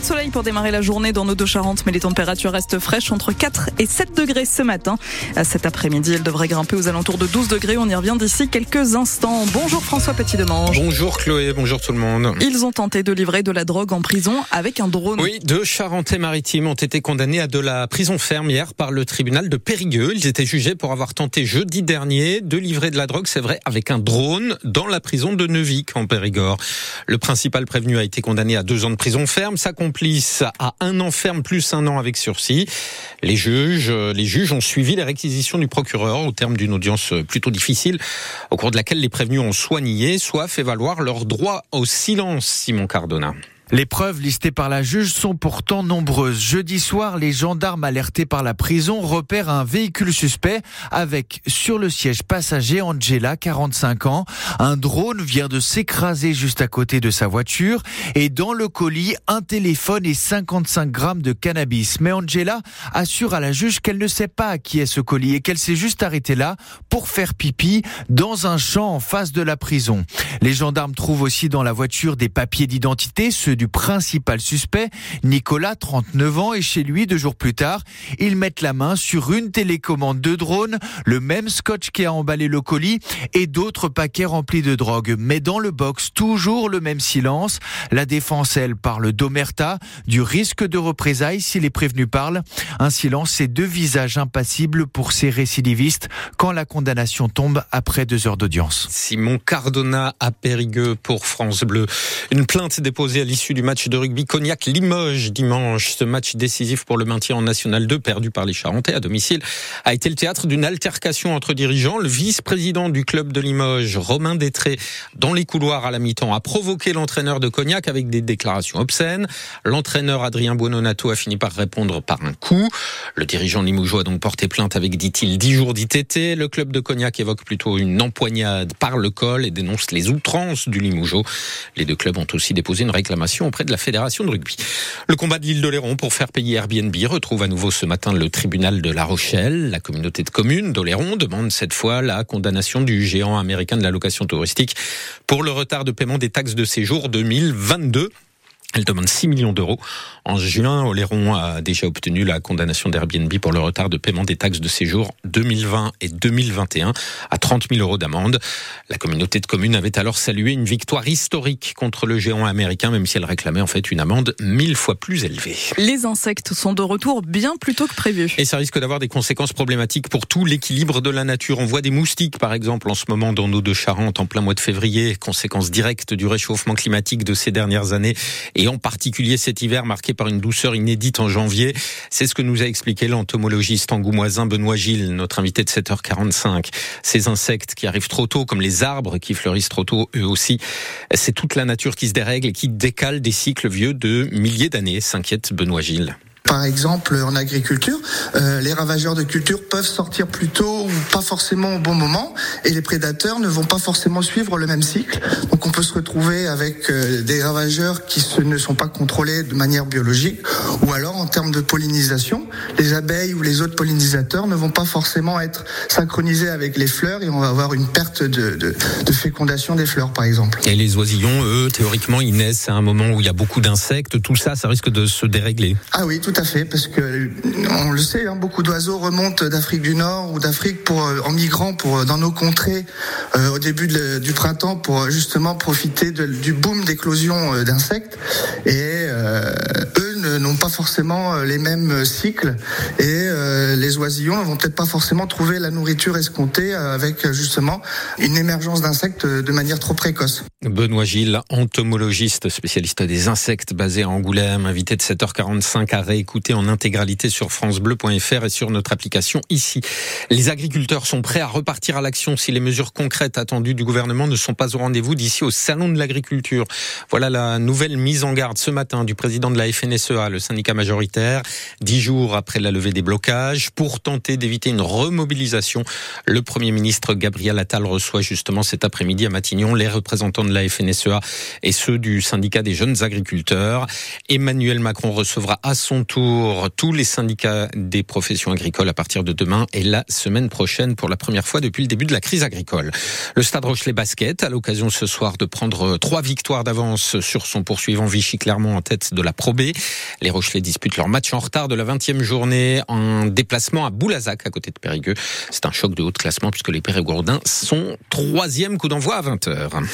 de soleil pour démarrer la journée dans nos deux Charentes, mais les températures restent fraîches entre 4 et 7 degrés ce matin. Cet après-midi, elles devraient grimper aux alentours de 12 degrés. On y revient d'ici quelques instants. Bonjour François Petit-Demange. Bonjour Chloé, bonjour tout le monde. Ils ont tenté de livrer de la drogue en prison avec un drone. Oui, deux Charentais-Maritimes ont été condamnés à de la prison ferme hier par le tribunal de Périgueux. Ils étaient jugés pour avoir tenté jeudi dernier de livrer de la drogue, c'est vrai, avec un drone dans la prison de Neuvic en Périgord. Le principal prévenu a été condamné à deux ans de prison ferme, sa complice à un an ferme plus un an avec sursis. Les juges, les juges ont suivi les réquisitions du procureur au terme d'une audience plutôt difficile, au cours de laquelle les prévenus ont soit nié, soit fait valoir leur droit au silence, Simon Cardona. Les preuves listées par la juge sont pourtant nombreuses. Jeudi soir, les gendarmes alertés par la prison repèrent un véhicule suspect avec sur le siège passager Angela, 45 ans. Un drone vient de s'écraser juste à côté de sa voiture et dans le colis, un téléphone et 55 grammes de cannabis. Mais Angela assure à la juge qu'elle ne sait pas à qui est ce colis et qu'elle s'est juste arrêtée là pour faire pipi dans un champ en face de la prison. Les gendarmes trouvent aussi dans la voiture des papiers d'identité, ceux du principal suspect, Nicolas, 39 ans, et chez lui, deux jours plus tard, ils mettent la main sur une télécommande de drone, le même scotch qui a emballé le colis et d'autres paquets remplis de drogue. Mais dans le box, toujours le même silence. La défense, elle, parle d'omerta, du risque de représailles si les prévenus parlent. Un silence et deux visages impassibles pour ces récidivistes quand la condamnation tombe après deux heures d'audience. Simon Cardona à Périgueux pour France Bleu. Une plainte déposée à l'issue du match de rugby Cognac-Limoges dimanche. Ce match décisif pour le maintien en National 2, perdu par les Charentais à domicile, a été le théâtre d'une altercation entre dirigeants. Le vice-président du club de Limoges, Romain Détré, dans les couloirs à la mi-temps, a provoqué l'entraîneur de Cognac avec des déclarations obscènes. L'entraîneur Adrien Buononato a fini par répondre par un coup. Le dirigeant limougeois a donc porté plainte avec, dit-il, 10 jours d'ITT. Le club de Cognac évoque plutôt une empoignade par le col et dénonce les outrances du Limougeau. Les deux clubs ont aussi déposé une réclamation auprès de la Fédération de rugby. Le combat de l'île d'Oléron pour faire payer Airbnb retrouve à nouveau ce matin le tribunal de La Rochelle. La communauté de communes d'Oléron demande cette fois la condamnation du géant américain de la location touristique pour le retard de paiement des taxes de séjour 2022. Elle demande 6 millions d'euros. En juin, Oléron a déjà obtenu la condamnation d'Airbnb pour le retard de paiement des taxes de séjour 2020 et 2021 à 30 000 euros d'amende. La communauté de communes avait alors salué une victoire historique contre le géant américain, même si elle réclamait en fait une amende mille fois plus élevée. Les insectes sont de retour bien plus tôt que prévu. Et ça risque d'avoir des conséquences problématiques pour tout l'équilibre de la nature. On voit des moustiques, par exemple, en ce moment dans nos deux Charentes, en plein mois de février, conséquence directe du réchauffement climatique de ces dernières années et en particulier cet hiver marqué par une douceur inédite en janvier. C'est ce que nous a expliqué l'entomologiste angoumoisin Benoît Gilles, notre invité de 7h45. Ces insectes qui arrivent trop tôt, comme les arbres qui fleurissent trop tôt, eux aussi, c'est toute la nature qui se dérègle et qui décale des cycles vieux de milliers d'années, s'inquiète Benoît Gilles. Par exemple, en agriculture, euh, les ravageurs de culture peuvent sortir plus tôt ou pas forcément au bon moment, et les prédateurs ne vont pas forcément suivre le même cycle. Donc, on peut se retrouver avec euh, des ravageurs qui se, ne sont pas contrôlés de manière biologique, ou alors en termes de pollinisation, les abeilles ou les autres pollinisateurs ne vont pas forcément être synchronisés avec les fleurs, et on va avoir une perte de, de, de fécondation des fleurs, par exemple. Et les oisillons, eux, théoriquement, ils naissent à un moment où il y a beaucoup d'insectes. Tout ça, ça risque de se dérégler. Ah oui, tout à fait, parce que on le sait, hein, beaucoup d'oiseaux remontent d'Afrique du Nord ou d'Afrique pour euh, en migrant pour euh, dans nos contrées euh, au début de, du printemps pour justement profiter du boom d'éclosion d'insectes. Et euh, eux n'ont pas forcément les mêmes cycles et les oisillons vont peut-être pas forcément trouver la nourriture escomptée avec justement une émergence d'insectes de manière trop précoce. Benoît Gilles, entomologiste spécialiste des insectes basé à Angoulême, invité de 7h45 à réécouter en intégralité sur francebleu.fr et sur notre application ici. Les agriculteurs sont prêts à repartir à l'action si les mesures concrètes attendues du gouvernement ne sont pas au rendez-vous d'ici au salon de l'agriculture. Voilà la nouvelle mise en garde ce matin du président de la FNSEA, le syndicat majoritaire, dix jours après la levée des blocages. Pour tenter d'éviter une remobilisation, le Premier ministre Gabriel Attal reçoit justement cet après-midi à Matignon les représentants de la FNSEA et ceux du syndicat des jeunes agriculteurs. Emmanuel Macron recevra à son tour tous les syndicats des professions agricoles à partir de demain et la semaine prochaine pour la première fois depuis le début de la crise agricole. Le Stade Rochelet Basket a l'occasion ce soir de prendre trois victoires d'avance sur son poursuivant Vichy Clermont en tête de la Pro B. Les Rochelais disputent leur match en retard de la 20e journée en déplacement à Boulazac à côté de Périgueux. C'est un choc de haut de classement puisque les Périgourdins sont troisième coup d'envoi à 20h.